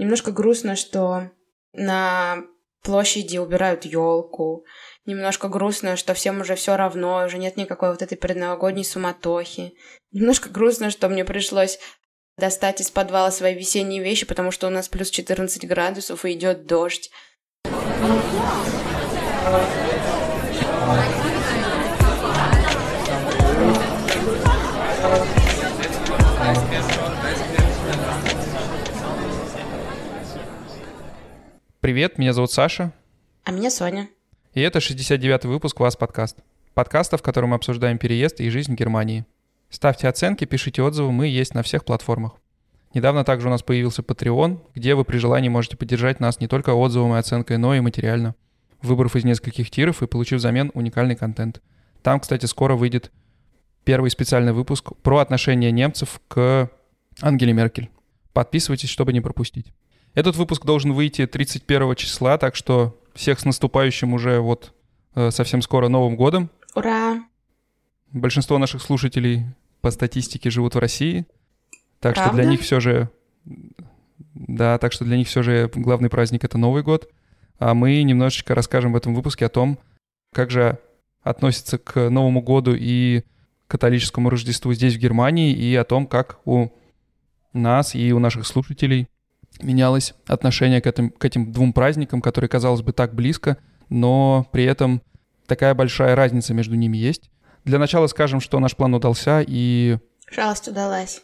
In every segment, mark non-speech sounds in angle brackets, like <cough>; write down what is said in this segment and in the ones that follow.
Немножко грустно, что на площади убирают елку. Немножко грустно, что всем уже все равно, уже нет никакой вот этой предновогодней суматохи. Немножко грустно, что мне пришлось достать из подвала свои весенние вещи, потому что у нас плюс 14 градусов и идет дождь. Привет, меня зовут Саша. А меня Соня. И это 69-й выпуск «Вас подкаст». Подкаста, в котором мы обсуждаем переезд и жизнь в Германии. Ставьте оценки, пишите отзывы, мы есть на всех платформах. Недавно также у нас появился Patreon, где вы при желании можете поддержать нас не только отзывом и оценкой, но и материально, выбрав из нескольких тиров и получив взамен уникальный контент. Там, кстати, скоро выйдет первый специальный выпуск про отношение немцев к Ангеле Меркель. Подписывайтесь, чтобы не пропустить. Этот выпуск должен выйти 31 числа, так что всех с наступающим уже вот э, совсем скоро Новым годом. Ура! Большинство наших слушателей по статистике живут в России, так Правда? что для них все же... Да, так что для них все же главный праздник — это Новый год. А мы немножечко расскажем в этом выпуске о том, как же относятся к Новому году и католическому Рождеству здесь, в Германии, и о том, как у нас и у наших слушателей менялось отношение к этим, к этим двум праздникам, которые, казалось бы, так близко, но при этом такая большая разница между ними есть. Для начала скажем, что наш план удался, и Шалость удалась.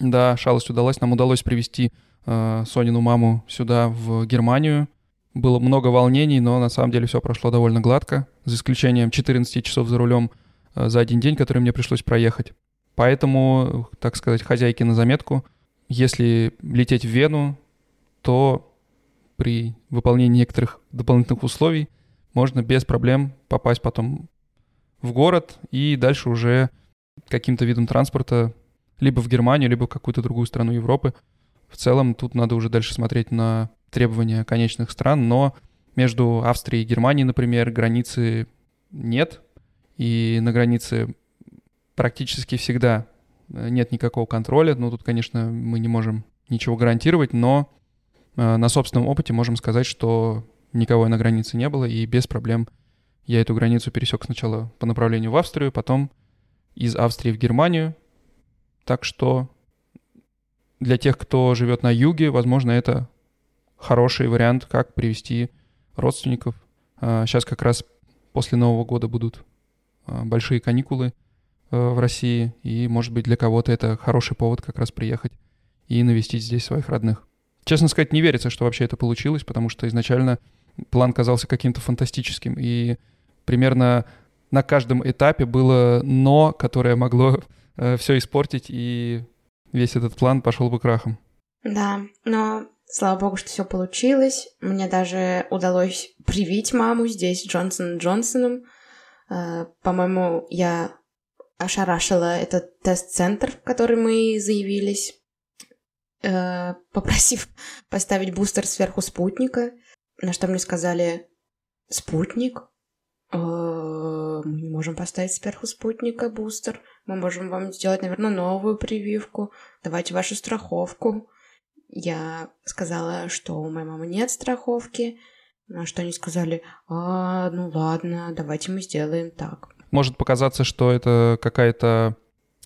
да, шалость удалась. Нам удалось привести э, Сонину маму сюда, в Германию. Было много волнений, но на самом деле все прошло довольно гладко, за исключением 14 часов за рулем э, за один день, который мне пришлось проехать. Поэтому, так сказать, хозяйки на заметку, если лететь в Вену, то при выполнении некоторых дополнительных условий можно без проблем попасть потом в город и дальше уже каким-то видом транспорта либо в Германию, либо в какую-то другую страну Европы. В целом тут надо уже дальше смотреть на требования конечных стран, но между Австрией и Германией, например, границы нет, и на границе практически всегда нет никакого контроля. Ну, тут, конечно, мы не можем ничего гарантировать, но э, на собственном опыте можем сказать, что никого на границе не было, и без проблем я эту границу пересек сначала по направлению в Австрию, потом из Австрии в Германию. Так что для тех, кто живет на юге, возможно, это хороший вариант, как привести родственников. Сейчас как раз после Нового года будут большие каникулы э, в России, и, может быть, для кого-то это хороший повод как раз приехать и навестить здесь своих родных. Честно сказать, не верится, что вообще это получилось, потому что изначально план казался каким-то фантастическим, и примерно на каждом этапе было «но», которое могло э, все испортить, и весь этот план пошел бы крахом. Да, но слава богу, что все получилось. Мне даже удалось привить маму здесь Джонсон Джонсоном. Э, По-моему, я ошарашила этот тест-центр, в который мы заявились, э, попросив <laughs> поставить бустер сверху спутника, на что мне сказали «Спутник? Э, Мы не можем поставить сверху спутника бустер. Мы можем вам сделать, наверное, новую прививку. Давайте вашу страховку». Я сказала, что у моей мамы нет страховки, на что они сказали, а, ну ладно, давайте мы сделаем так. Может показаться, что это какая-то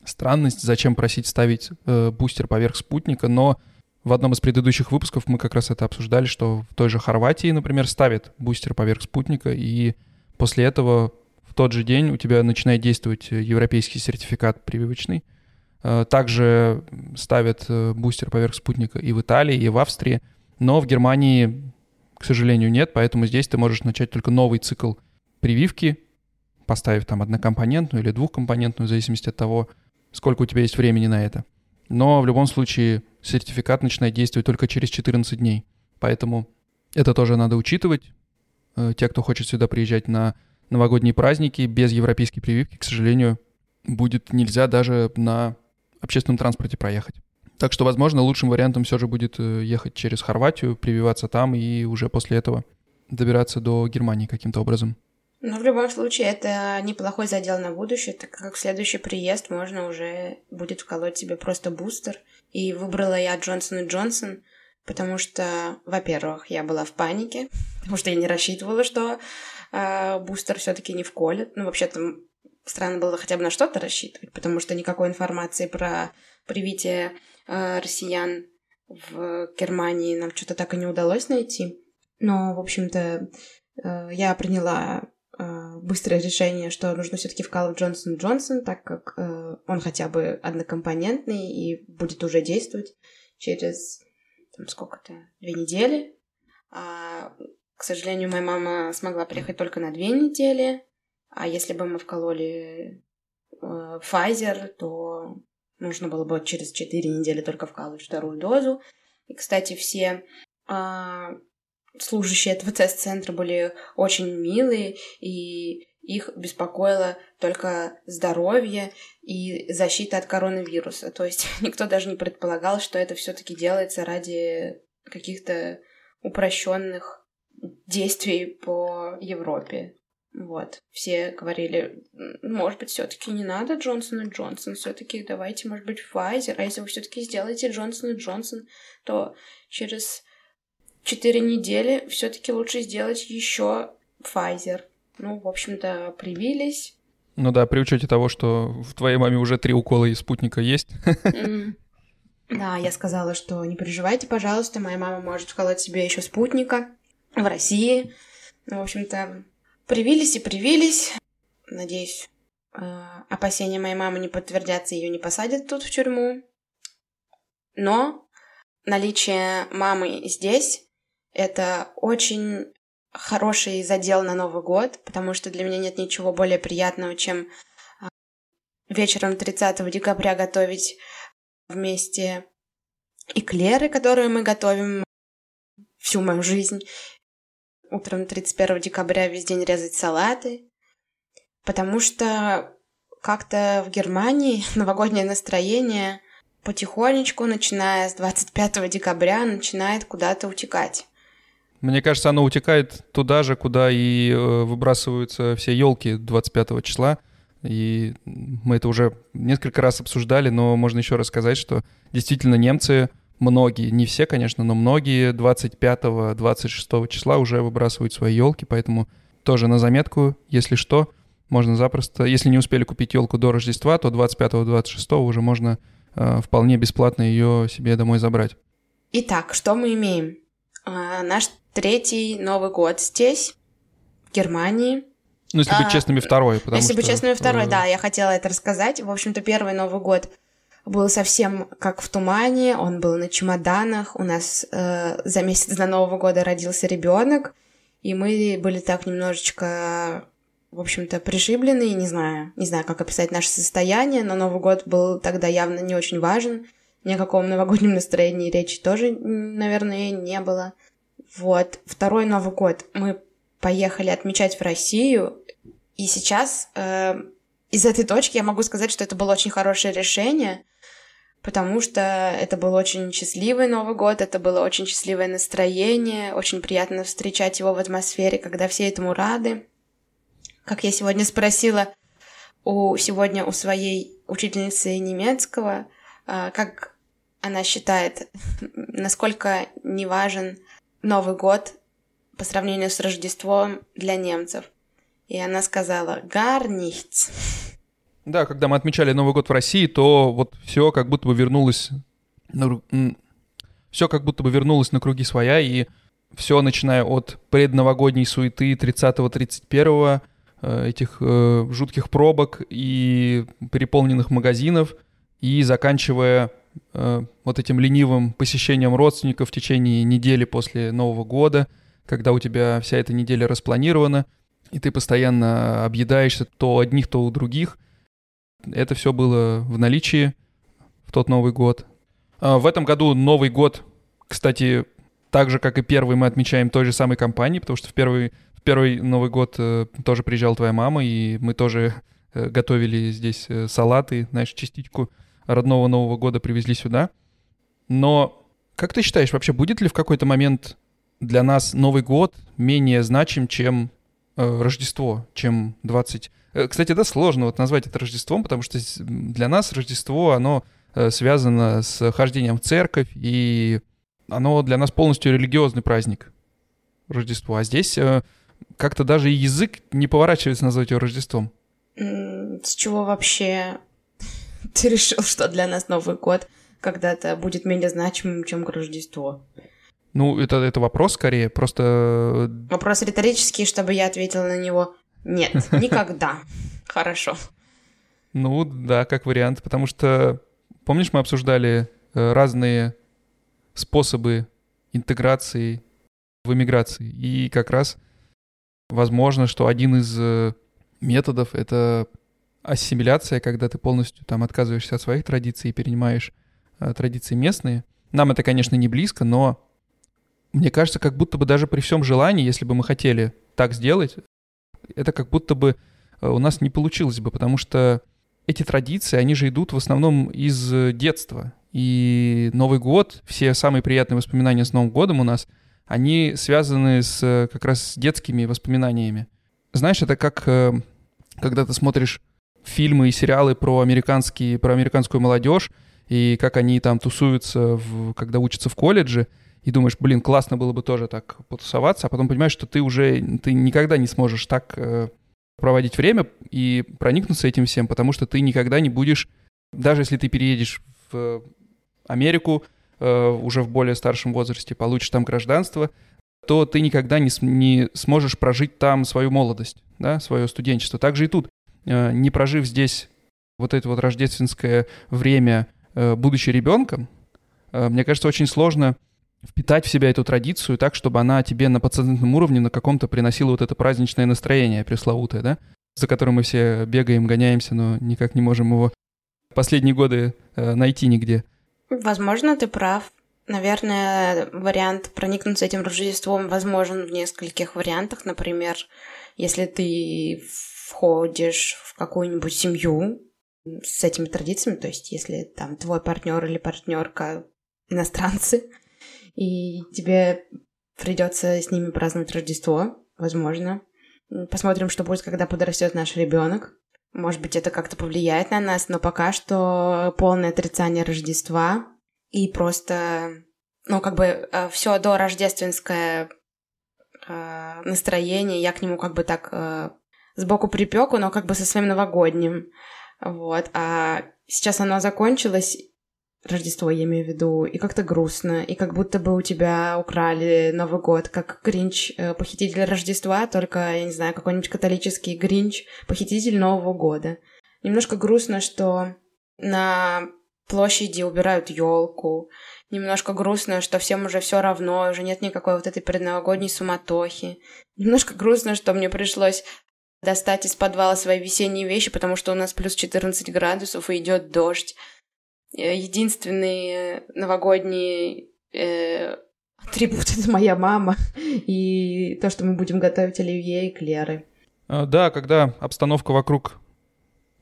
странность, зачем просить ставить э, бустер поверх спутника, но в одном из предыдущих выпусков мы как раз это обсуждали, что в той же Хорватии, например, ставят бустер поверх спутника, и после этого в тот же день у тебя начинает действовать европейский сертификат прививочный. Э, Также ставят э, бустер поверх спутника и в Италии, и в Австрии, но в Германии, к сожалению, нет, поэтому здесь ты можешь начать только новый цикл прививки, поставив там однокомпонентную или двухкомпонентную, в зависимости от того, сколько у тебя есть времени на это. Но в любом случае сертификат начинает действовать только через 14 дней. Поэтому это тоже надо учитывать. Э, Те, кто хочет сюда приезжать на новогодние праздники без европейской прививки, к сожалению, будет нельзя даже на общественном транспорте проехать. Так что, возможно, лучшим вариантом все же будет э, ехать через Хорватию, прививаться там и уже после этого добираться до Германии каким-то образом. Но в любом случае это неплохой задел на будущее, так как в следующий приезд можно уже будет вколоть себе просто бустер. И выбрала я Джонсон и Джонсон, потому что, во-первых, я была в панике, потому что я не рассчитывала, что э, бустер все-таки не вколет. Ну, вообще-то, странно было хотя бы на что-то рассчитывать, потому что никакой информации про привитие э, россиян в Германии нам что-то так и не удалось найти. Но, в общем-то, э, я приняла быстрое решение, что нужно все-таки вкалывать Джонсон Джонсон, так как э, он хотя бы однокомпонентный и будет уже действовать через там, сколько-то две недели. А, к сожалению, моя мама смогла приехать только на две недели. А если бы мы вкололи э, Pfizer, то нужно было бы через четыре недели только вкалывать вторую дозу. И, кстати, все а, служащие этого тест-центра были очень милые, и их беспокоило только здоровье и защита от коронавируса. То есть <laughs> никто даже не предполагал, что это все-таки делается ради каких-то упрощенных действий по Европе. Вот. Все говорили, может быть, все-таки не надо Джонсон и Джонсон, все-таки давайте, может быть, Pfizer. А если вы все-таки сделаете Джонсон и Джонсон, то через четыре недели все-таки лучше сделать еще Pfizer. Ну, в общем-то, привились. Ну да, при учете того, что в твоей маме уже три укола из спутника есть. Да, я сказала, что не переживайте, пожалуйста, моя мама может вколоть себе еще спутника в России. Ну, в общем-то, привились и привились. Надеюсь, э, опасения моей мамы не подтвердятся, ее не посадят тут в тюрьму. Но наличие мамы здесь — это очень хороший задел на Новый год, потому что для меня нет ничего более приятного, чем а, вечером 30 декабря готовить вместе эклеры, которые мы готовим всю мою жизнь. Утром 31 декабря весь день резать салаты, потому что как-то в Германии <laughs> новогоднее настроение потихонечку, начиная с 25 декабря, начинает куда-то утекать. Мне кажется, оно утекает туда же, куда и э, выбрасываются все елки 25 числа. И мы это уже несколько раз обсуждали, но можно еще рассказать, что действительно немцы, многие, не все, конечно, но многие 25-26 числа уже выбрасывают свои елки, поэтому тоже на заметку, если что, можно запросто, если не успели купить елку до Рождества, то 25-26 уже можно э, вполне бесплатно ее себе домой забрать. Итак, что мы имеем? А, наш третий Новый год здесь, в Германии. Ну, если быть а, честными, второй. Потому если что, быть честными, второй, э... да, я хотела это рассказать. В общем-то, первый Новый год был совсем как в тумане, он был на чемоданах, у нас э, за месяц до Нового года родился ребенок, и мы были так немножечко, в общем-то, пришиблены, не знаю, не знаю, как описать наше состояние, но Новый год был тогда явно не очень важен, ни о каком новогоднем настроении речи тоже, наверное, не было. Вот, второй Новый год мы поехали отмечать в Россию, и сейчас э, из этой точки я могу сказать, что это было очень хорошее решение, потому что это был очень счастливый Новый год, это было очень счастливое настроение, очень приятно встречать его в атмосфере, когда все этому рады. Как я сегодня спросила у сегодня у своей учительницы немецкого, э, как она считает, <laughs> насколько не важен Новый год по сравнению с Рождеством для немцев. И она сказала «gar nichts». Да, когда мы отмечали Новый год в России, то вот все как будто бы вернулось на... все как будто бы вернулось на круги своя, и все, начиная от предновогодней суеты 30-31 э, этих э, жутких пробок и переполненных магазинов, и заканчивая вот этим ленивым посещением родственников в течение недели после Нового года, когда у тебя вся эта неделя распланирована, и ты постоянно объедаешься то одних, то у других. Это все было в наличии в тот Новый год. А в этом году Новый год, кстати, так же, как и первый, мы отмечаем той же самой компании, потому что в первый, в первый Новый год э, тоже приезжала твоя мама, и мы тоже э, готовили здесь э, салаты, знаешь, частичку родного Нового года привезли сюда. Но как ты считаешь, вообще будет ли в какой-то момент для нас Новый год менее значим, чем э, Рождество, чем 20... Э, кстати, да, сложно вот назвать это Рождеством, потому что для нас Рождество, оно э, связано с хождением в церковь и оно для нас полностью религиозный праздник, Рождество. А здесь э, как-то даже язык не поворачивается назвать его Рождеством. С чего вообще <laughs> ты решил, что для нас Новый год когда-то будет менее значимым, чем Рождество? Ну, это, это вопрос скорее, просто... Э, вопрос риторический, чтобы я ответила на него «нет, <laughs> никогда». Хорошо. Ну, да, как вариант, потому что, помнишь, мы обсуждали э, разные способы интеграции в эмиграции, и как раз возможно, что один из э, методов — это ассимиляция, когда ты полностью там отказываешься от своих традиций и перенимаешь традиции местные. Нам это, конечно, не близко, но мне кажется, как будто бы даже при всем желании, если бы мы хотели так сделать, это как будто бы э, у нас не получилось бы, потому что эти традиции, они же идут в основном из детства. И Новый год, все самые приятные воспоминания с Новым годом у нас, они связаны с э, как раз с детскими воспоминаниями. Знаешь, это как э, когда ты смотришь фильмы и сериалы про американские, про американскую молодежь, и как они там тусуются, в, когда учатся в колледже, и думаешь, блин, классно было бы тоже так потусоваться, а потом понимаешь, что ты уже, ты никогда не сможешь так э, проводить время и проникнуться этим всем, потому что ты никогда не будешь, даже если ты переедешь в Америку э, уже в более старшем возрасте, получишь там гражданство, то ты никогда не, не сможешь прожить там свою молодость, да, свое студенчество. Так же и тут. Э, не прожив здесь вот это вот рождественское время, э, будучи ребенком, э, мне кажется, очень сложно впитать в себя эту традицию так, чтобы она тебе на подсознательном уровне на каком-то приносила вот это праздничное настроение пресловутое, да, за которым мы все бегаем, гоняемся, но никак не можем его последние годы найти нигде. Возможно, ты прав. Наверное, вариант проникнуться этим Рождеством возможен в нескольких вариантах. Например, если ты входишь в какую-нибудь семью с этими традициями, то есть если там твой партнер или партнерка иностранцы, и тебе придется с ними праздновать Рождество, возможно. Посмотрим, что будет, когда подрастет наш ребенок. Может быть, это как-то повлияет на нас, но пока что полное отрицание Рождества и просто, ну, как бы э, все до рождественское э, настроение, я к нему как бы так э, сбоку припеку, но как бы со своим новогодним. Вот. А сейчас оно закончилось, Рождество, я имею в виду, и как-то грустно, и как будто бы у тебя украли Новый год, как Гринч, э, похититель Рождества, только, я не знаю, какой-нибудь католический Гринч, похититель Нового года. Немножко грустно, что на площади убирают елку. Немножко грустно, что всем уже все равно, уже нет никакой вот этой предновогодней суматохи. Немножко грустно, что мне пришлось достать из подвала свои весенние вещи, потому что у нас плюс 14 градусов и идет дождь. Э, единственный э, новогодний э, атрибут — это моя мама и то, что мы будем готовить оливье и клеры. А, да, когда обстановка вокруг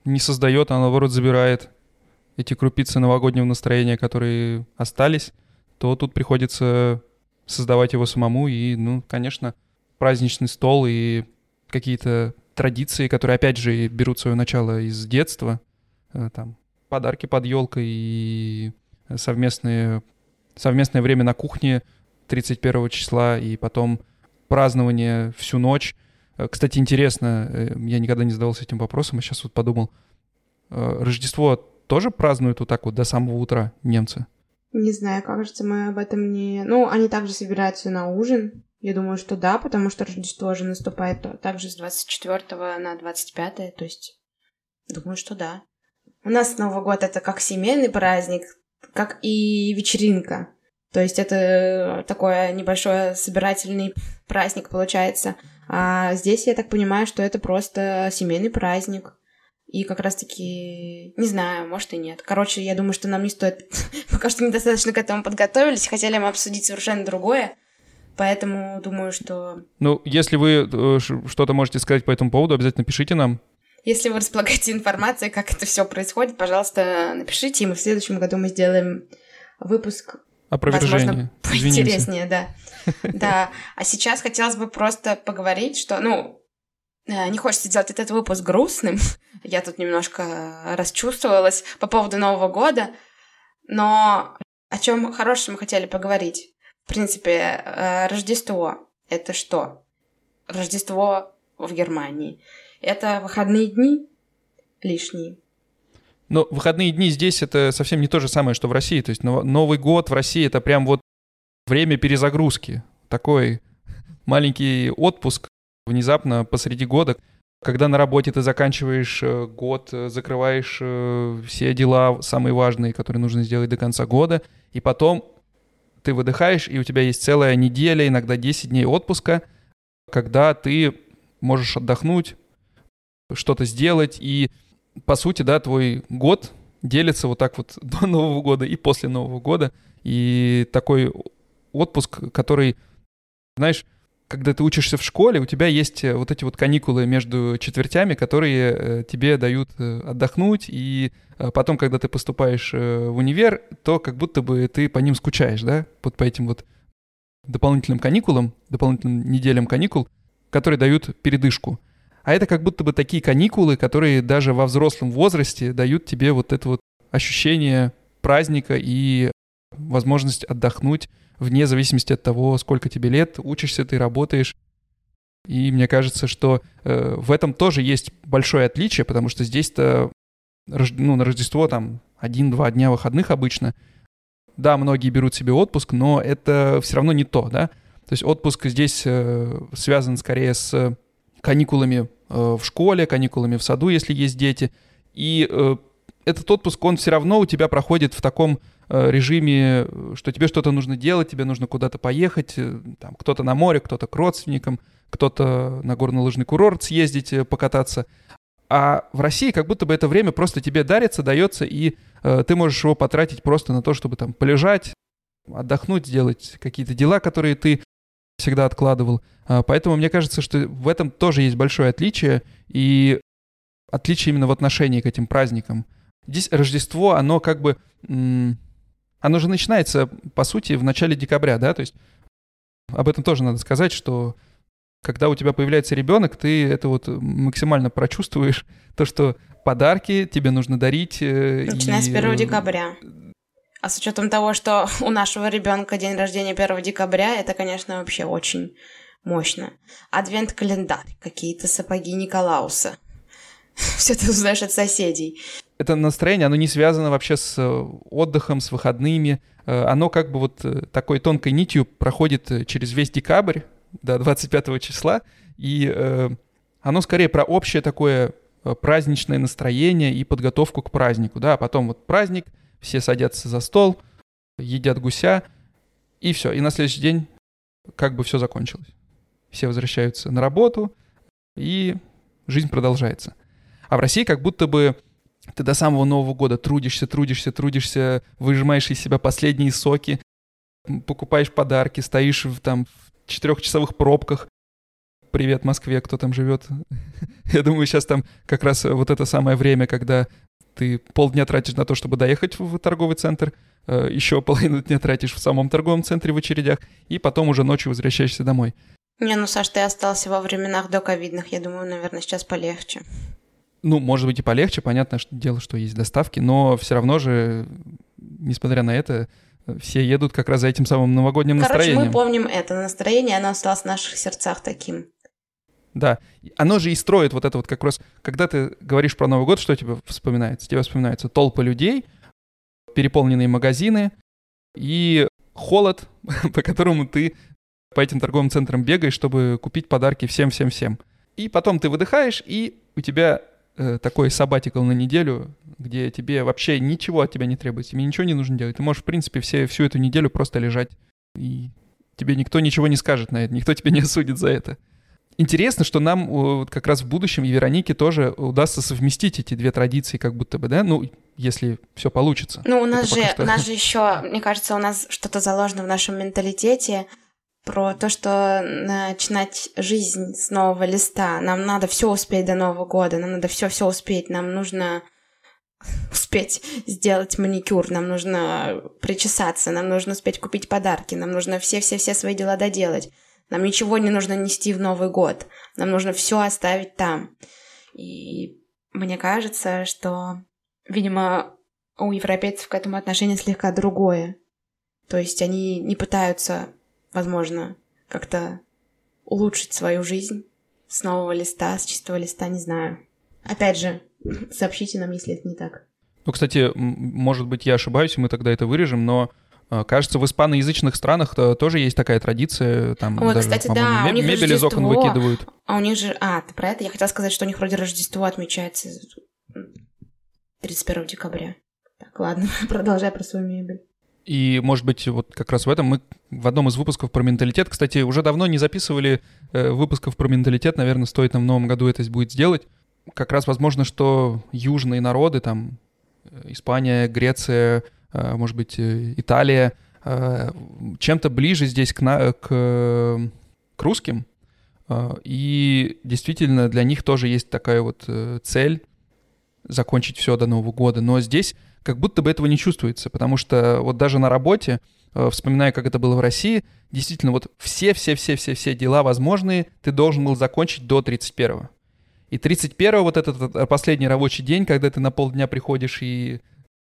не создает, а наоборот забирает эти крупицы новогоднего настроения, которые остались, то тут приходится создавать его самому. И, ну, конечно, праздничный стол и какие-то традиции, которые, опять же, берут свое начало из детства, э, там, подарки под елкой и совместные, совместное время на кухне 31 числа и потом празднование всю ночь. Э, кстати, интересно, э, я никогда не задавался этим вопросом, а сейчас вот подумал, э, Рождество тоже празднуют вот так вот до самого утра немцы? Не знаю, кажется, мы об этом не... Ну, они также собираются на ужин. Я думаю, что да, потому что Рождество же наступает также с 24 на 25, то есть думаю, что да. У нас Новый год это как семейный праздник, как и вечеринка. То есть это такой небольшой собирательный праздник получается. А здесь я так понимаю, что это просто семейный праздник. И как раз-таки, не знаю, может и нет. Короче, я думаю, что нам не стоит... <laughs> Пока что недостаточно к этому подготовились. Хотели мы обсудить совершенно другое. Поэтому думаю, что... Ну, если вы э, что-то можете сказать по этому поводу, обязательно пишите нам. Если вы располагаете информацией, как это все происходит, пожалуйста, напишите, и мы в следующем году мы сделаем выпуск Опровержение. Возможно, поинтереснее, да. <laughs> Да. А сейчас хотелось бы просто поговорить, что, ну, э, не хочется делать этот выпуск грустным. <laughs> Я тут немножко расчувствовалась по поводу Нового года. Но о чем хорошем мы хотели поговорить? В принципе, э, Рождество — это что? Рождество в Германии. Это выходные дни лишние. Но выходные дни здесь это совсем не то же самое, что в России. То есть Новый год в России это прям вот время перезагрузки. Такой <laughs> маленький отпуск внезапно посреди года, когда на работе ты заканчиваешь э, год, э, закрываешь все дела самые важные, которые нужно сделать до конца года, и потом ты выдыхаешь, и у тебя есть целая неделя, иногда 10 дней отпуска, когда ты можешь отдохнуть, что-то сделать, и по сути, да, твой год делится вот так вот <laughs> до Нового года и после Нового года, и такой отпуск, который, знаешь, когда ты учишься в школе, у тебя есть э, вот эти вот каникулы между четвертями, которые э, тебе дают э, отдохнуть, и потом, когда ты поступаешь в универ, то как будто бы ты по ним скучаешь, да, вот по этим вот дополнительным каникулам, дополнительным неделям каникул, которые дают передышку. А это как будто бы такие каникулы, которые даже во взрослом возрасте дают тебе вот это вот ощущение праздника и возможность отдохнуть вне зависимости от того, сколько тебе лет, учишься ты, работаешь. И мне кажется, что э, в этом тоже есть большое отличие, потому что здесь-то ну, на Рождество там один-два дня выходных обычно. Да, многие берут себе отпуск, но это все равно не то, да. То есть отпуск здесь э, связан скорее с каникулами э, в школе, каникулами в саду, если есть дети. И э, этот отпуск, он все равно у тебя проходит в таком режиме, что тебе что-то нужно делать, тебе нужно куда-то поехать, э, там, кто-то на море, кто-то к родственникам, кто-то на горнолыжный курорт съездить, э, покататься. А в России как будто бы это время просто тебе дарится, дается, и э, ты можешь его потратить просто на то, чтобы там полежать, отдохнуть, сделать какие-то дела, которые ты всегда откладывал. А, поэтому мне кажется, что в этом тоже есть большое отличие, и отличие именно в отношении к этим праздникам. Здесь Рождество, оно как бы оно же начинается, по сути, в начале декабря, да, то есть об этом тоже надо сказать, что когда у тебя появляется ребенок, ты это вот максимально прочувствуешь, <laughs> то, что подарки тебе нужно дарить. Э, Начиная и... с 1 декабря. А с учетом того, что у нашего ребенка день рождения 1 декабря, это, конечно, вообще очень мощно. Адвент-календарь, какие-то сапоги Николауса. <laughs> Все ты узнаешь от соседей это настроение, оно не связано вообще с э, отдыхом, с выходными. Э, оно как бы вот э, такой тонкой нитью проходит через весь декабрь до <laughs> 25 числа, и оно скорее про общее такое праздничное настроение и подготовку к празднику, да, а потом вот праздник, все садятся за стол, едят гуся, и все, и на следующий день как бы все закончилось. Все возвращаются на работу, и жизнь продолжается. А в России как будто бы ты до самого Нового года трудишься, трудишься, трудишься, выжимаешь из себя последние соки, покупаешь подарки, стоишь в, там в четырехчасовых пробках. Привет, Москве, кто там живет? <laughs> Я думаю, сейчас там как раз вот это самое время, когда ты полдня тратишь на то, чтобы доехать в торговый центр, э, еще половину дня тратишь в самом торговом центре в очередях, и потом уже ночью возвращаешься домой. Не, ну, Саш, ты остался во временах до ковидных. Я думаю, наверное, сейчас полегче. Ну, может быть, и полегче, понятно, что дело, что есть доставки, но все равно же, несмотря на это, все едут как раз за этим самым новогодним Короче, настроением. Короче, мы помним это настроение, оно осталось в наших сердцах таким. Да, оно же и строит вот это вот как раз, когда ты говоришь про Новый год, что тебе вспоминается? Тебе вспоминается толпа людей, переполненные магазины и холод, <laughs> по которому ты по этим торговым центрам бегаешь, чтобы купить подарки всем-всем-всем. И потом ты выдыхаешь, и у тебя э, такой сабатикл на неделю, где тебе вообще ничего от тебя не требуется, тебе ничего не нужно делать. Ты можешь, в принципе, все, всю эту неделю просто лежать, и тебе никто ничего не скажет на это, никто тебя не осудит за это. Интересно, что нам вот как раз в будущем и Веронике тоже удастся совместить эти две традиции, как будто бы, да, ну, если все получится. Ну, у нас же, что... у нас же еще, мне кажется, у нас что-то заложено в нашем менталитете, про то, что начинать жизнь с нового листа. Нам надо все успеть до Нового года, нам надо все-все успеть, нам нужно <laughs> успеть сделать маникюр, нам нужно причесаться, нам нужно успеть купить подарки, нам нужно все-все-все свои дела доделать. Нам ничего не нужно нести в Новый год. Нам нужно все оставить там. И мне кажется, что, видимо, у европейцев к этому отношение слегка другое. То есть они не пытаются, возможно, как-то улучшить свою жизнь с нового листа, с чистого листа, не знаю. Опять же, <clears throat> сообщите нам, если это не так. Ну, кстати, может быть, я ошибаюсь, мы тогда это вырежем, но а, Кажется, в испаноязычных странах тоже есть такая традиция. Там Ой, даже, кстати, да, у них мебель из окон выкидывают. А у них же... А, ты про это? Я хотела сказать, что у них вроде Рождество отмечается 31 декабря. Так, ладно, <laughs> продолжай про свою мебель. И, может быть, вот как раз в этом мы в одном из выпусков про менталитет, кстати, уже давно не записывали э, выпусков про менталитет, наверное, стоит нам в новом году это будет сделать. Как раз возможно, что южные народы, там, э, Испания, Греция, э, может быть, э, Италия, э, чем-то ближе здесь к, на, к, к русским. Э, и действительно для них тоже есть такая вот цель закончить все до Нового года. Но здесь как будто бы этого не чувствуется, потому что вот даже на работе, э, вспоминая, как это было в России, действительно, вот все-все-все-все-все дела возможные ты должен был закончить до 31-го. И 31 вот этот э, последний рабочий день, когда ты на полдня приходишь и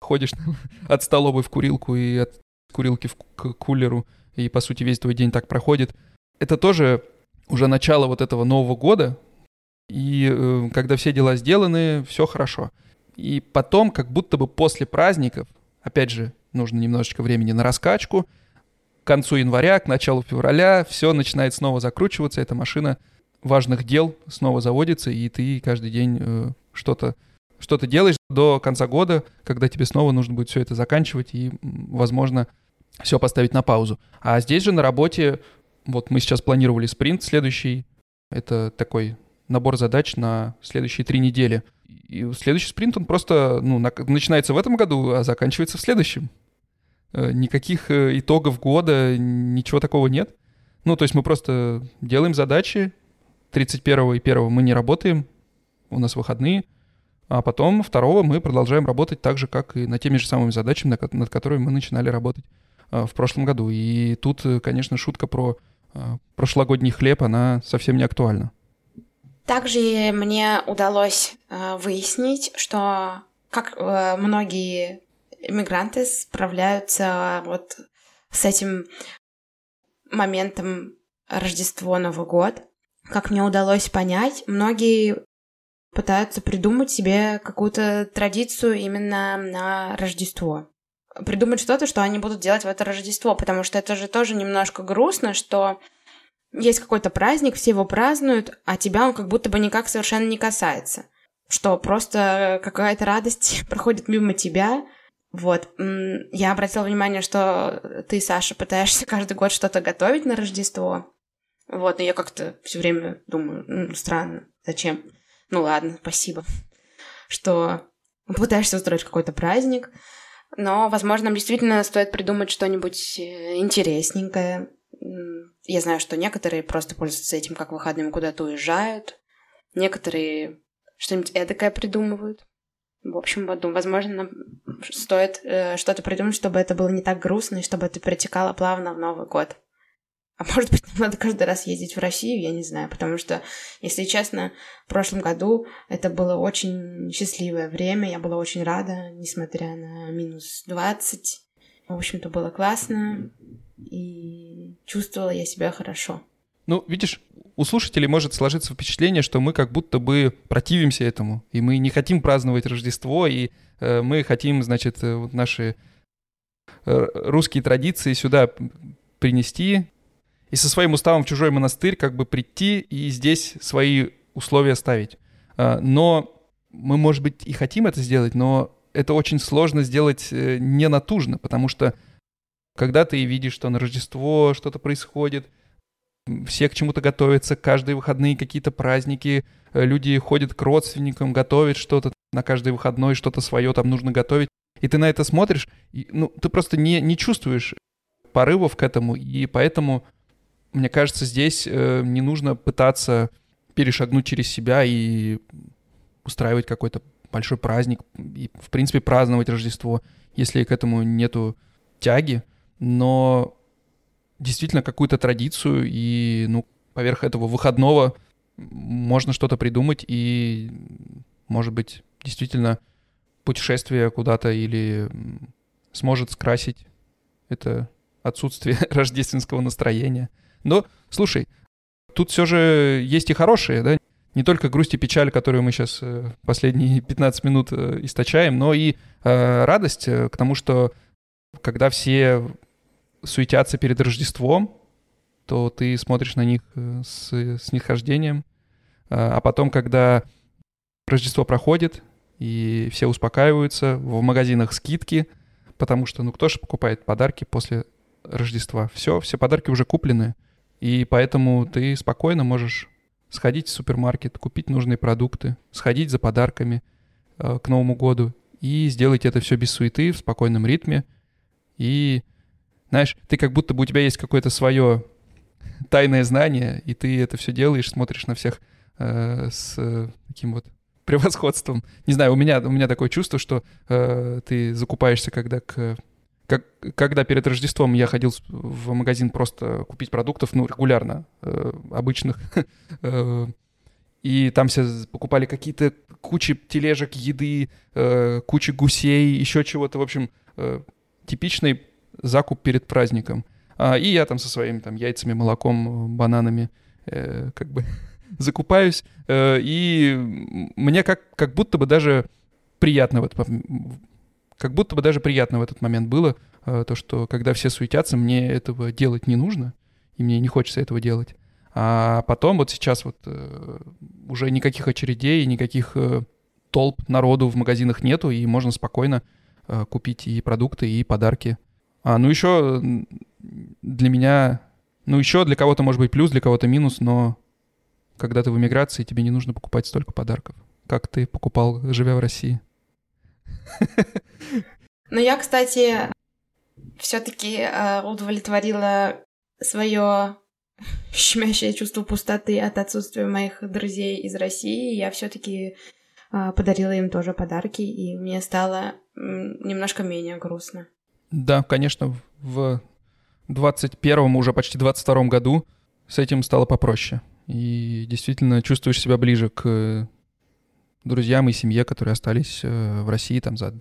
ходишь <laughs> от столовой в курилку и от курилки в к кулеру, и, по сути, весь твой день так проходит, это тоже уже начало вот этого Нового года, и э, когда все дела сделаны, все хорошо. И потом, как будто бы после праздников, опять же, нужно немножечко времени на раскачку, к концу января, к началу февраля все начинает снова закручиваться, эта машина важных дел снова заводится, и ты каждый день э, что-то что то делаешь до конца года, когда тебе снова нужно будет все это заканчивать и, возможно, все поставить на паузу. А здесь же на работе, вот мы сейчас планировали спринт следующий, это такой набор задач на следующие три недели — и следующий спринт, он просто ну, на, начинается в этом году, а заканчивается в следующем. Э, никаких э, итогов года, ничего такого нет. Ну, то есть мы просто делаем задачи, 31 и 1 мы не работаем, у нас выходные, а потом 2 мы продолжаем работать так же, как и над теми же самыми задачами, над которыми мы начинали работать э, в прошлом году. И тут, конечно, шутка про прошлогодний хлеб, она совсем не актуальна. Также мне удалось э, выяснить, что как э, многие иммигранты справляются вот с этим моментом Рождество, Новый год. Как мне удалось понять, многие пытаются придумать себе какую-то традицию именно на Рождество. Придумать что-то, что они будут делать в это Рождество, потому что это же тоже немножко грустно, что есть какой-то праздник, все его празднуют, а тебя он как будто бы никак совершенно не касается. Что просто какая-то радость <laughs> проходит мимо тебя. Вот. Я обратила внимание, что ты, Саша, пытаешься каждый год что-то готовить на Рождество. Вот, но я как-то все время думаю, ну, странно, зачем? Ну ладно, спасибо, что пытаешься устроить какой-то праздник. Но, возможно, нам действительно стоит придумать что-нибудь э, интересненькое, я знаю, что некоторые просто пользуются этим как выходным куда-то уезжают. Некоторые что-нибудь эдакое придумывают. В общем, возможно, нам стоит э, что-то придумать, чтобы это было не так грустно и чтобы это перетекало плавно в Новый год. А может быть, нам надо каждый раз ездить в Россию, я не знаю, потому что, если честно, в прошлом году это было очень счастливое время, я была очень рада, несмотря на минус 20. В общем-то, было классно и чувствовала я себя хорошо. Ну, видишь, у слушателей может сложиться впечатление, что мы как будто бы противимся этому, и мы не хотим праздновать Рождество, и э, мы хотим, значит, э, вот наши э, русские традиции сюда принести, и со своим уставом в чужой монастырь как бы прийти и здесь свои условия ставить. Э, но мы, может быть, и хотим это сделать, но это очень сложно сделать э, не натужно, потому что когда ты видишь, что на Рождество что-то происходит, все к чему-то готовятся, каждые выходные какие-то праздники, э, люди ходят к родственникам, готовят что-то на каждый выходной, что-то свое там нужно готовить. И ты на это смотришь, и, ну, ты просто не, не чувствуешь порывов к этому, и поэтому, мне кажется, здесь э, не нужно пытаться перешагнуть через себя и устраивать какой-то большой праздник, и, в принципе, праздновать Рождество, если к этому нету тяги но действительно какую-то традицию, и ну, поверх этого выходного можно что-то придумать, и, может быть, действительно путешествие куда-то или сможет скрасить это отсутствие <laughs> рождественского настроения. Но, слушай, тут все же есть и хорошие, да? Не только грусть и печаль, которую мы сейчас э, последние <laughs> 15 минут э, источаем, но и э, радость к тому, что когда все суетятся перед Рождеством, то ты смотришь на них с, с нисхождением, а потом, когда Рождество проходит, и все успокаиваются, в магазинах скидки, потому что, ну, кто же покупает подарки после Рождества? Все, все подарки уже куплены, и поэтому ты спокойно можешь сходить в супермаркет, купить нужные продукты, сходить за подарками э, к Новому году и сделать это все без суеты, в спокойном ритме. И, знаешь, ты как будто бы у тебя есть какое-то свое тайное знание, и ты это все делаешь, смотришь на всех э, с э, таким вот превосходством. Не знаю, у меня, у меня такое чувство, что э, ты закупаешься, когда к как, когда перед Рождеством я ходил в магазин просто купить продуктов, ну, регулярно, э, обычных, <laughs> э, и там все покупали какие-то кучи тележек еды, э, кучи гусей, еще чего-то, в общем, э, типичный закуп перед праздником. А, и я там со своими там яйцами, молоком, бананами э, как бы <laughs> закупаюсь, э, и мне как, как будто бы даже приятно в этот как будто бы даже приятно в этот момент было, э, то, что когда все суетятся, мне этого делать не нужно, и мне не хочется этого делать. А потом вот сейчас вот э, уже никаких очередей, никаких э, толп народу в магазинах нету, и можно спокойно купить и продукты, и подарки. А, ну еще для меня, ну еще для кого-то может быть плюс, для кого-то минус, но когда ты в эмиграции, тебе не нужно покупать столько подарков, как ты покупал, живя в России. <laughs> Ну, я, кстати, все-таки э, удовлетворила свое <laughs> щемящее чувство пустоты от отсутствия моих друзей из России. Я все-таки э, подарила им тоже подарки, и мне стало немножко менее грустно. Да, конечно, в 21-м, уже почти 22-м году с этим стало попроще. И действительно чувствуешь себя ближе к друзьям и семье, которые остались э, в России там за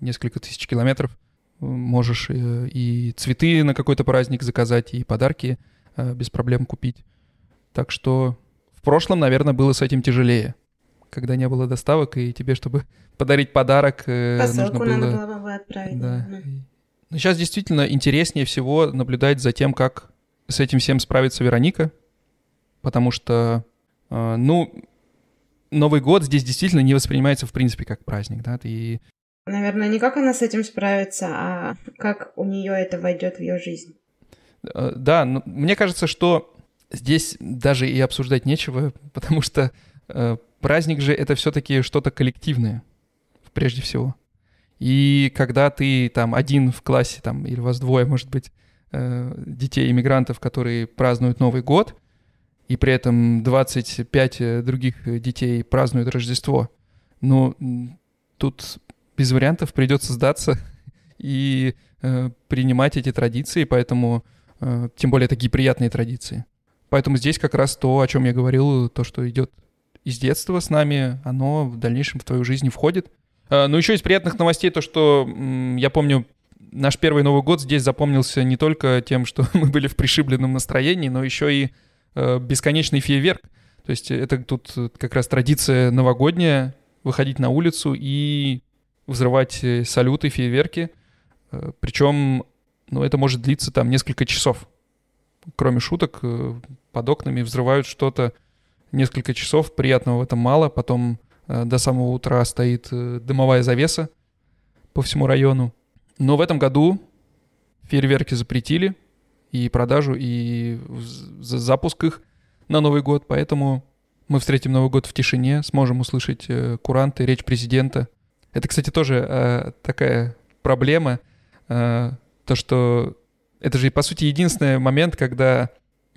несколько тысяч километров. Можешь э, и цветы на какой-то праздник заказать, и подарки э, без проблем купить. Так что в прошлом, наверное, было с этим тяжелее, когда не было доставок, и тебе, чтобы <laughs> подарить подарок, Посылку нужно было... надо было бы отправить. Да. Но сейчас действительно интереснее всего наблюдать за тем, как с этим всем справится Вероника, потому что, ну, Новый год здесь действительно не воспринимается в принципе как праздник, да, и Наверное, не как она с этим справится, а как у нее это войдет в ее жизнь. Э, да, но мне кажется, что здесь даже и обсуждать нечего, <laughs> потому что э, праздник же это все-таки что-то коллективное, прежде всего. И когда ты там один в классе, там, или у вас двое, может быть, э, детей иммигрантов, которые празднуют Новый год, и при этом 25 э, других э, детей празднуют Рождество. Ну, тут без вариантов придется сдаться <laughs> и э, принимать эти традиции, поэтому, э, тем более такие приятные традиции. Поэтому здесь как раз то, о чем я говорил, то, что идет из детства с нами, оно в дальнейшем в твою жизнь входит. Э, ну, еще из приятных новостей то, что э, я помню, наш первый Новый год здесь запомнился не только тем, что <laughs> мы были в пришибленном настроении, но еще и бесконечный фейерверк. То есть это тут как раз традиция новогодняя, выходить на улицу и взрывать э, салюты, фейерверки. Э, Причем, ну, это может длиться там несколько часов. Кроме шуток, под окнами взрывают что-то несколько часов, приятного в этом мало. Потом до самого утра стоит дымовая завеса по всему району. Но в этом году фейерверки запретили, и продажу, и запуск их на Новый год. Поэтому мы встретим Новый год в тишине, сможем услышать э, куранты, речь президента. Это, кстати, тоже э, такая проблема, э, то, что это же, по сути, единственный момент, когда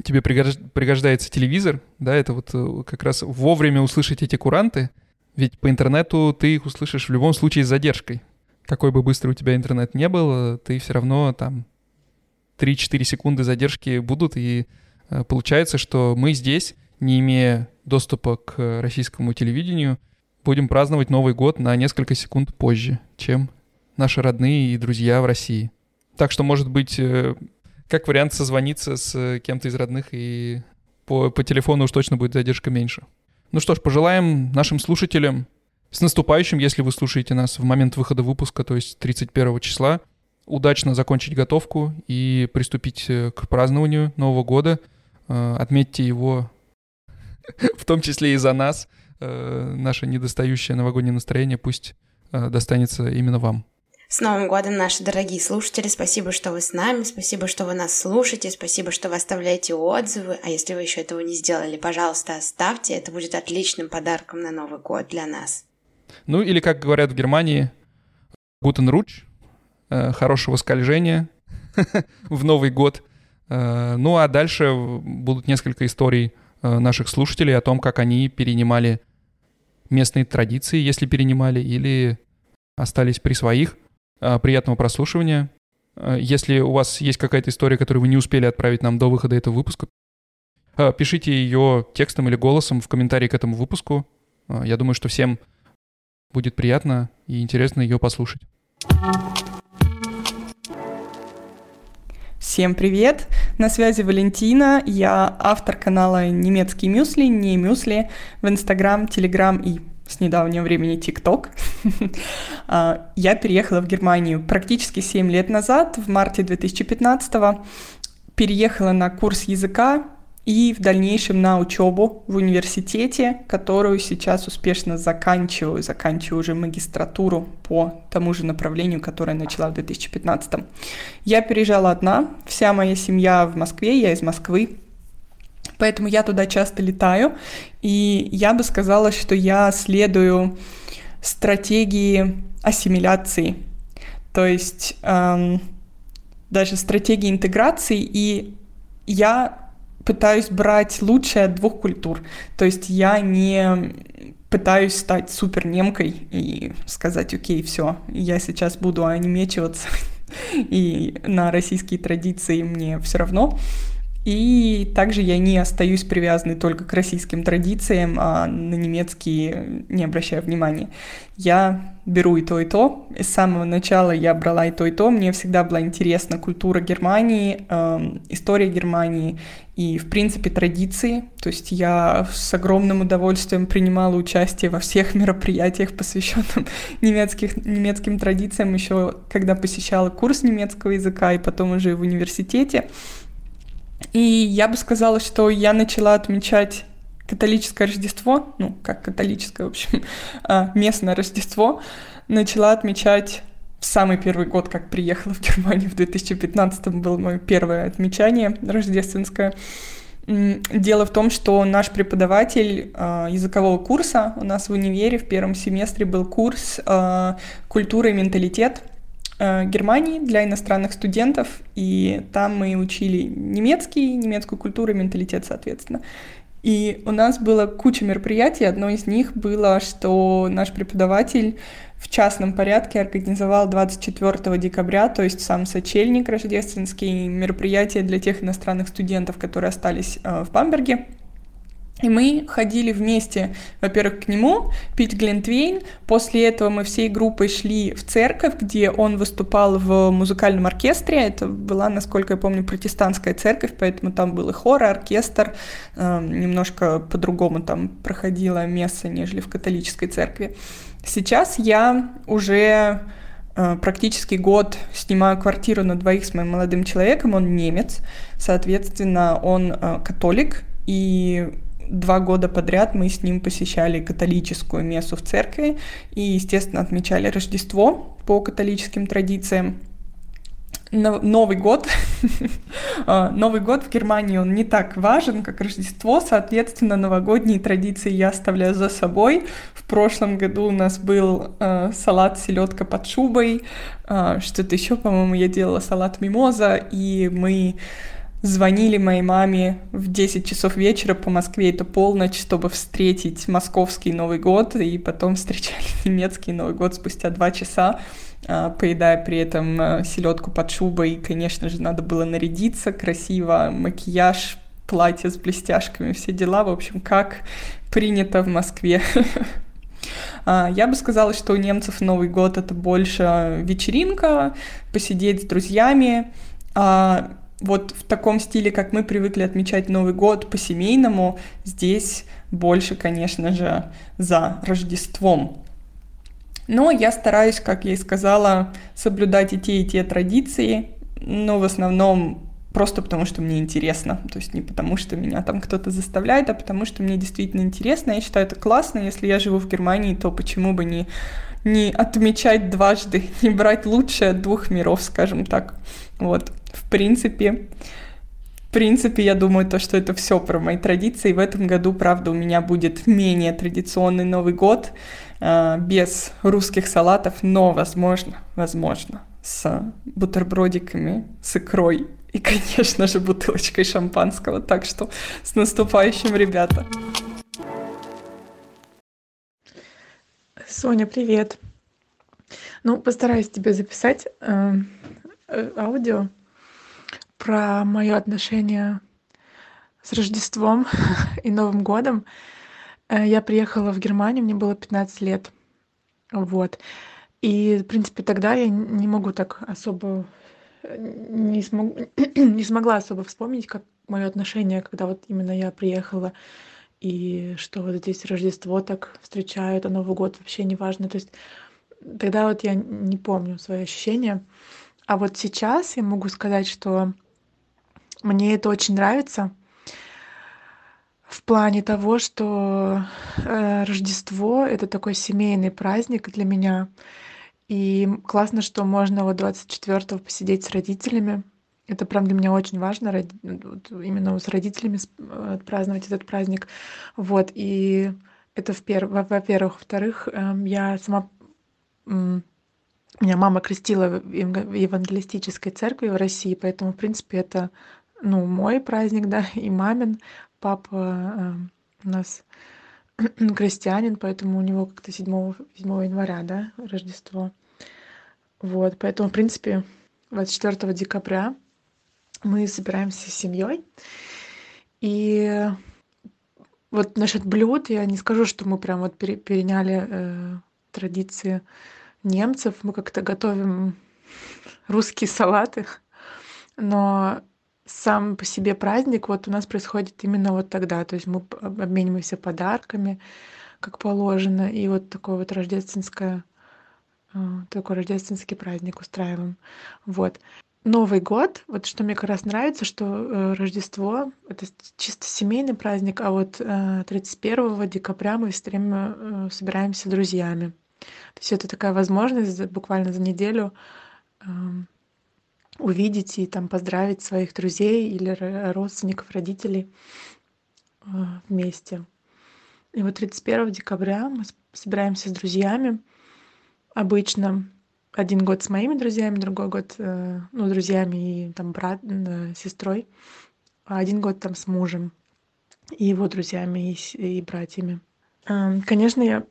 тебе пригождается телевизор, да, это вот как раз вовремя услышать эти куранты, ведь по интернету ты их услышишь в любом случае с задержкой. Какой бы быстрый у тебя интернет не был, ты все равно там 3-4 секунды задержки будут, и э, получается, что мы здесь, не имея доступа к российскому телевидению, будем праздновать Новый год на несколько секунд позже, чем наши родные и друзья в России. Так что, может быть, э, как вариант созвониться с кем-то из родных, и по, по телефону уж точно будет задержка меньше. Ну что ж, пожелаем нашим слушателям с наступающим, если вы слушаете нас в момент выхода выпуска, то есть 31 числа, удачно закончить готовку и приступить э, к празднованию Нового года. Э, отметьте его <laughs> в том числе и за нас. Э, наше недостающее новогоднее настроение пусть достанется именно вам. С Новым годом, наши дорогие слушатели! Спасибо, что вы с нами, спасибо, что вы нас слушаете, спасибо, что вы оставляете отзывы. А если вы еще этого не сделали, пожалуйста, оставьте. Это будет отличным подарком на Новый год для нас. Ну или, как говорят в Германии, Guten Rutsch, хорошего скольжения <laughs> в Новый год. Э, ну а дальше будут несколько историй э, наших слушателей о том, как они перенимали местные традиции, если перенимали, или остались при своих. Приятного прослушивания. Если у вас есть какая-то история, которую вы не успели отправить нам до выхода этого выпуска, пишите ее текстом или голосом в комментарии к этому выпуску. Я думаю, что всем Будет приятно и интересно ее послушать. Всем привет! На связи Валентина. Я автор канала «Немецкий мюсли», не мюсли, в Инстаграм, Телеграм и с недавнего времени ТикТок. <laughs> А, я переехала в Германию практически 7 лет назад, в марте 2015 -го. Переехала на курс языка, и в дальнейшем на учебу в университете, которую сейчас успешно заканчиваю, заканчиваю уже магистратуру по тому же направлению, которое начала в 2015. Я переезжала одна, вся моя семья в Москве, я из Москвы, поэтому я туда часто летаю, и я бы сказала, что я следую стратегии ассимиляции, то есть эм, даже стратегии интеграции, и я пытаюсь брать лучшее от двух культур. То есть я не пытаюсь стать супер немкой и сказать, окей, все, я сейчас буду онемечиваться, <laughs> и на российские традиции мне все равно. И также я не остаюсь привязанной только к российским традициям, а на немецкие не обращаю внимания. Я беру и то, и то. И с самого начала я брала и то, и то. Мне всегда была интересна культура Германии, э, история Германии и, в принципе, традиции. То есть я с огромным удовольствием принимала участие во всех <laughs> мероприятиях, посвященных <laughs> немецких, немецким традициям, еще когда посещала курс немецкого языка и потом уже в университете. И я бы сказала, что я начала отмечать католическое Рождество, ну, как католическое, в общем, <laughs> а, местное Рождество, начала отмечать в самый первый год, как приехала в Германию, в 2015 было мое первое отмечание рождественское. Дело в том, что наш преподаватель э, языкового курса у нас в универе в первом семестре был курс э, «Культура и менталитет», Германии для иностранных студентов, и там мы учили немецкий, немецкую культуру и менталитет, соответственно. И у нас было куча мероприятий. Одно из них было, что наш преподаватель в частном порядке организовал 24 декабря, то есть сам сочельник рождественский, мероприятие для тех иностранных студентов, которые остались э, в Бамберге. И мы ходили вместе, во-первых, к нему пить глинтвейн. После этого мы всей группой шли в церковь, где он выступал в музыкальном оркестре. Это была, насколько я помню, протестантская церковь, поэтому там был и хор, и оркестр. Эм, немножко по-другому там проходила месса, нежели в католической церкви. Сейчас я уже э, практически год снимаю квартиру на двоих с моим молодым человеком. Он немец, соответственно, он э, католик, и два года подряд мы с ним посещали католическую мессу в церкви и, естественно, отмечали Рождество по католическим традициям. Новый год. <laughs> А, Новый год в Германии, он не так важен, как Рождество, соответственно, новогодние традиции я оставляю за собой. В прошлом году у нас был э, салат селедка под шубой, э, что-то еще, по-моему, я делала салат мимоза, и мы звонили моей маме в 10 часов вечера по Москве, это полночь, чтобы встретить московский Новый год, и потом встречали <laughs> немецкий Новый год спустя два часа, а, поедая при этом а, селедку под шубой. И, конечно же, надо было нарядиться красиво, макияж, платье с блестяшками, все дела, в общем, как принято в Москве. <laughs> А, я бы сказала, что у немцев Новый год это больше вечеринка, посидеть с друзьями. А, вот в таком стиле, как мы привыкли отмечать Новый год по-семейному, здесь больше, конечно же, за Рождеством. Но я стараюсь, как я и сказала, соблюдать и те, и те традиции, но в основном просто потому, что мне интересно. То есть не потому, что меня там кто-то заставляет, а потому, что мне действительно интересно. Я считаю это классно. Если я живу в Германии, то почему бы не, не отмечать дважды, <laughs> не брать лучшее от двух миров, скажем так. Вот, в принципе, в принципе, я думаю, то, что это все про мои традиции. В этом году, правда, у меня будет менее традиционный Новый год, э, без русских салатов, но, возможно, возможно, с бутербродиками, с икрой и, конечно же, бутылочкой шампанского. Так что с наступающим, ребята! Соня, привет! Ну, постараюсь тебе записать э, э, аудио про мое отношение с Рождеством <laughs> и Новым годом. Э, я приехала в Германию, мне было 15 лет. Вот. И, в принципе, тогда я не могу так особо не, смог, <clears throat> не смогла особо вспомнить, как мое отношение, когда вот именно я приехала, и что вот здесь Рождество так встречают, а Новый год вообще не важно. То есть тогда вот я не помню свои ощущения. А вот сейчас я могу сказать, что мне это очень нравится в плане того, что э, Рождество это такой семейный праздник для меня. И классно, что можно вот 24-го посидеть с родителями. Это прям для меня очень важно, именно с родителями отпраздновать этот праздник. Вот, и это во-первых. Во-вторых, эм, я сама... Меня мама крестила в евангелистической церкви в России, поэтому, в принципе, это ну, мой праздник, <laughs> да, и мамин. Папа эм, у нас <clears throat> крестьянин, поэтому у него как-то 7, 7 января, да, Рождество. Вот, поэтому, в принципе, 24 декабря мы собираемся с семьей. И вот насчет блюд я не скажу, что мы прям вот переняли э, традиции немцев. Мы как-то готовим <laughs> русские салаты, но сам по себе праздник вот у нас происходит именно вот тогда. То есть мы обмениваемся подарками, как положено, и вот такое вот рождественское а, такой рождественский праздник устраиваем. Вот. Новый год, вот что мне как раз нравится, что э, Рождество — это чисто семейный праздник, а вот э, 31 декабря мы все время э, собираемся с друзьями. То есть это такая возможность буквально за неделю э, увидеть и там поздравить своих друзей или родственников, родителей э, вместе. И вот 31 декабря мы собираемся с друзьями, обычно один год с моими друзьями, другой год, э, ну, друзьями и там брат, э, сестрой, а один год там с мужем и его друзьями и, и братьями. Эм, конечно, я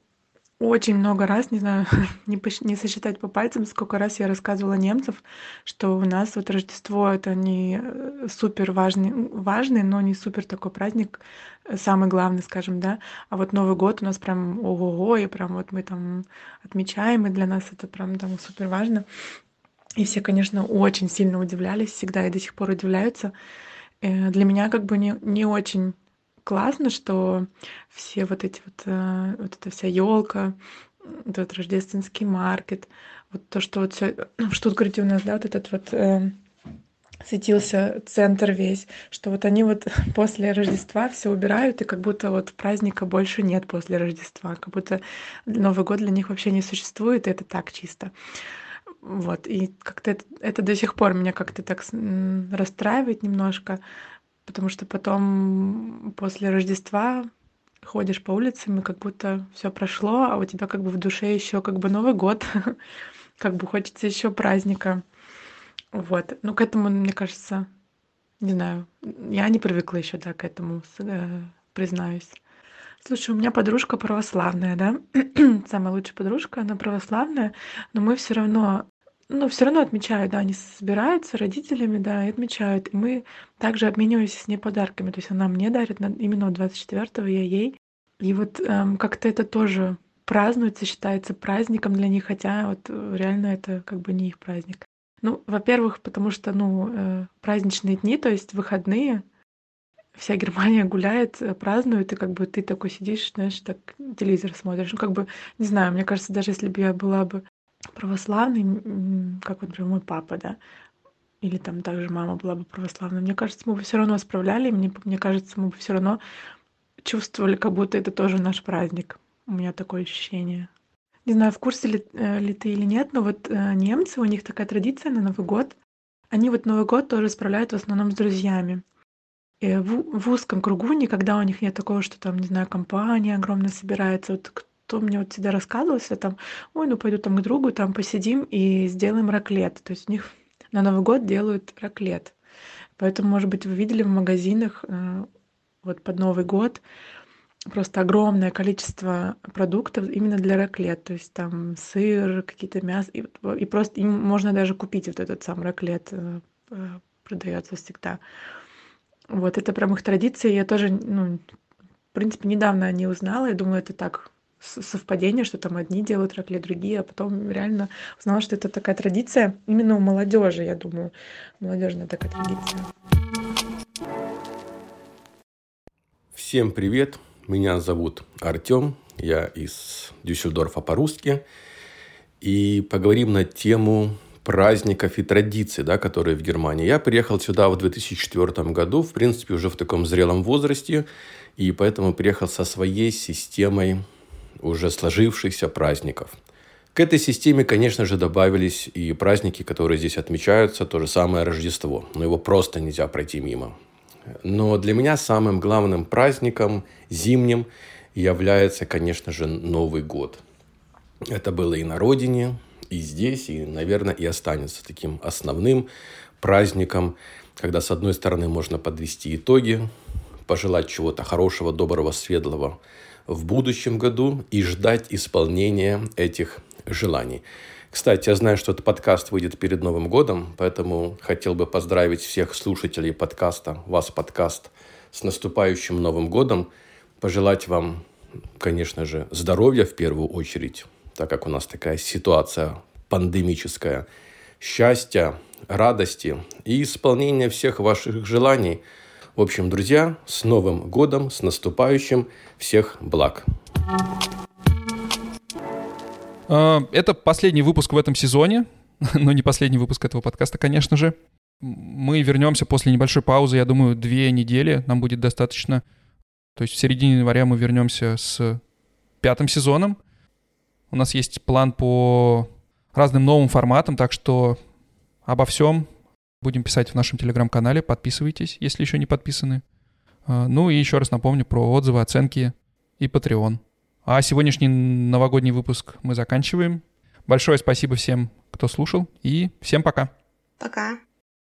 очень много раз, не знаю, <laughs> не, пош... не сосчитать по пальцам, сколько раз я рассказывала немцев, что у нас вот Рождество это не э, супер важный, важный, но не супер такой праздник, э, самый главный, скажем, да. А вот Новый год у нас прям ого-го, и прям вот мы там отмечаем, и для нас это прям там супер важно. И все, конечно, очень сильно удивлялись, всегда и до сих пор удивляются. Э, для меня как бы не, не очень классно, что все вот эти вот, э, вот эта вся елка, этот рождественский маркет, вот то, что вот все <clears throat> в Штутгарте у нас, да, вот этот вот э, светился центр весь, что вот они вот <laughs> после Рождества все убирают, и как будто вот праздника больше нет после Рождества, как будто Новый год для них вообще не существует, и это так чисто. Вот, и как-то это, это до сих пор меня как-то так расстраивает немножко, потому что потом после Рождества ходишь по улицам, и как будто все прошло, а у тебя как бы в душе еще как бы Новый год, <laughs> как бы хочется еще праздника. Вот. Ну, к этому, мне кажется, не знаю, я не привыкла еще, да, к этому, э, признаюсь. Слушай, у меня подружка православная, да, <clears throat> самая лучшая подружка, она православная, но мы все равно ну, все равно отмечают, да, они собираются родителями, да, и отмечают. И мы также обмениваемся с ней подарками. То есть она мне дарит на, именно 24-го, я ей. И вот эм, как-то это тоже празднуется, считается праздником для них, хотя вот э, реально это как бы не их праздник. Ну, во-первых, потому что, ну, э, праздничные дни, то есть выходные, вся Германия гуляет, э, празднует, и как бы ты такой сидишь, знаешь, так телевизор смотришь. Ну, как бы, не знаю, мне кажется, даже если бы я была бы православной, как, вот, например, мой папа, да, или там также мама была бы православной, мне кажется, мы бы все равно справляли, мне, мне кажется, мы бы все равно чувствовали, как будто это тоже наш праздник. У меня такое ощущение. Не знаю, в курсе ли, э, ли ты или нет, но вот э, немцы, у них такая традиция на Новый год. Они вот Новый год тоже справляют в основном с друзьями. И в, в узком кругу никогда у них нет такого, что там, не знаю, компания огромная собирается. Вот кто мне вот всегда рассказывался, там, ой, ну пойду там к другу, там посидим и сделаем раклет. То есть у них <laughs> на Новый год делают раклет. Поэтому, может быть, вы видели в магазинах э, вот под Новый год просто огромное количество продуктов именно для раклет. То есть там сыр, какие-то мясо. И, и просто им можно даже купить вот этот сам раклет. Э, э, продается всегда. Вот это прям их традиция. Я тоже, ну, в принципе, недавно о ней узнала. Я думаю, это так совпадение, что там одни делают раклет, другие, а потом реально узнала, что это такая традиция именно у молодежи, я думаю. Молодежная такая традиция. Всем привет! Меня зовут Артем, я из Дюссельдорфа по-русски. И поговорим на тему праздников и традиций, да, которые в Германии. Я приехал сюда в 2004 году, в принципе, уже в таком зрелом возрасте, и поэтому приехал со своей системой уже сложившихся праздников. К этой системе, конечно же, добавились и праздники, которые здесь отмечаются, то же самое Рождество. Но его просто нельзя пройти мимо. Но для меня самым главным праздником зимним является, конечно же, Новый год. Это было и на родине, и здесь, и, наверное, и останется таким основным праздником, когда, с одной стороны, можно подвести итоги, пожелать чего-то хорошего, доброго, светлого в будущем году и ждать исполнения этих желаний. Кстати, я знаю, что этот подкаст выйдет перед Новым годом, поэтому хотел бы поздравить всех слушателей подкаста, вас подкаст, с наступающим Новым годом. Пожелать вам, конечно же, здоровья в первую очередь, так как у нас такая ситуация пандемическая, счастья, радости и исполнения всех ваших желаний. В общем, друзья, с Новым годом, с наступающим, всех благ. А, это последний выпуск в этом сезоне, <laughs> но не последний выпуск этого подкаста, конечно же. Мы вернемся после небольшой паузы, я думаю, две недели нам будет достаточно. То есть в середине января мы вернемся с пятым сезоном. У нас есть план по разным новым форматам, так что обо всем будем писать в нашем телеграм-канале. Подписывайтесь, если еще не подписаны. А, ну и еще раз напомню про отзывы, оценки и Patreon. А сегодняшний новогодний выпуск мы заканчиваем. Большое спасибо всем, кто слушал, и всем пока. Пока.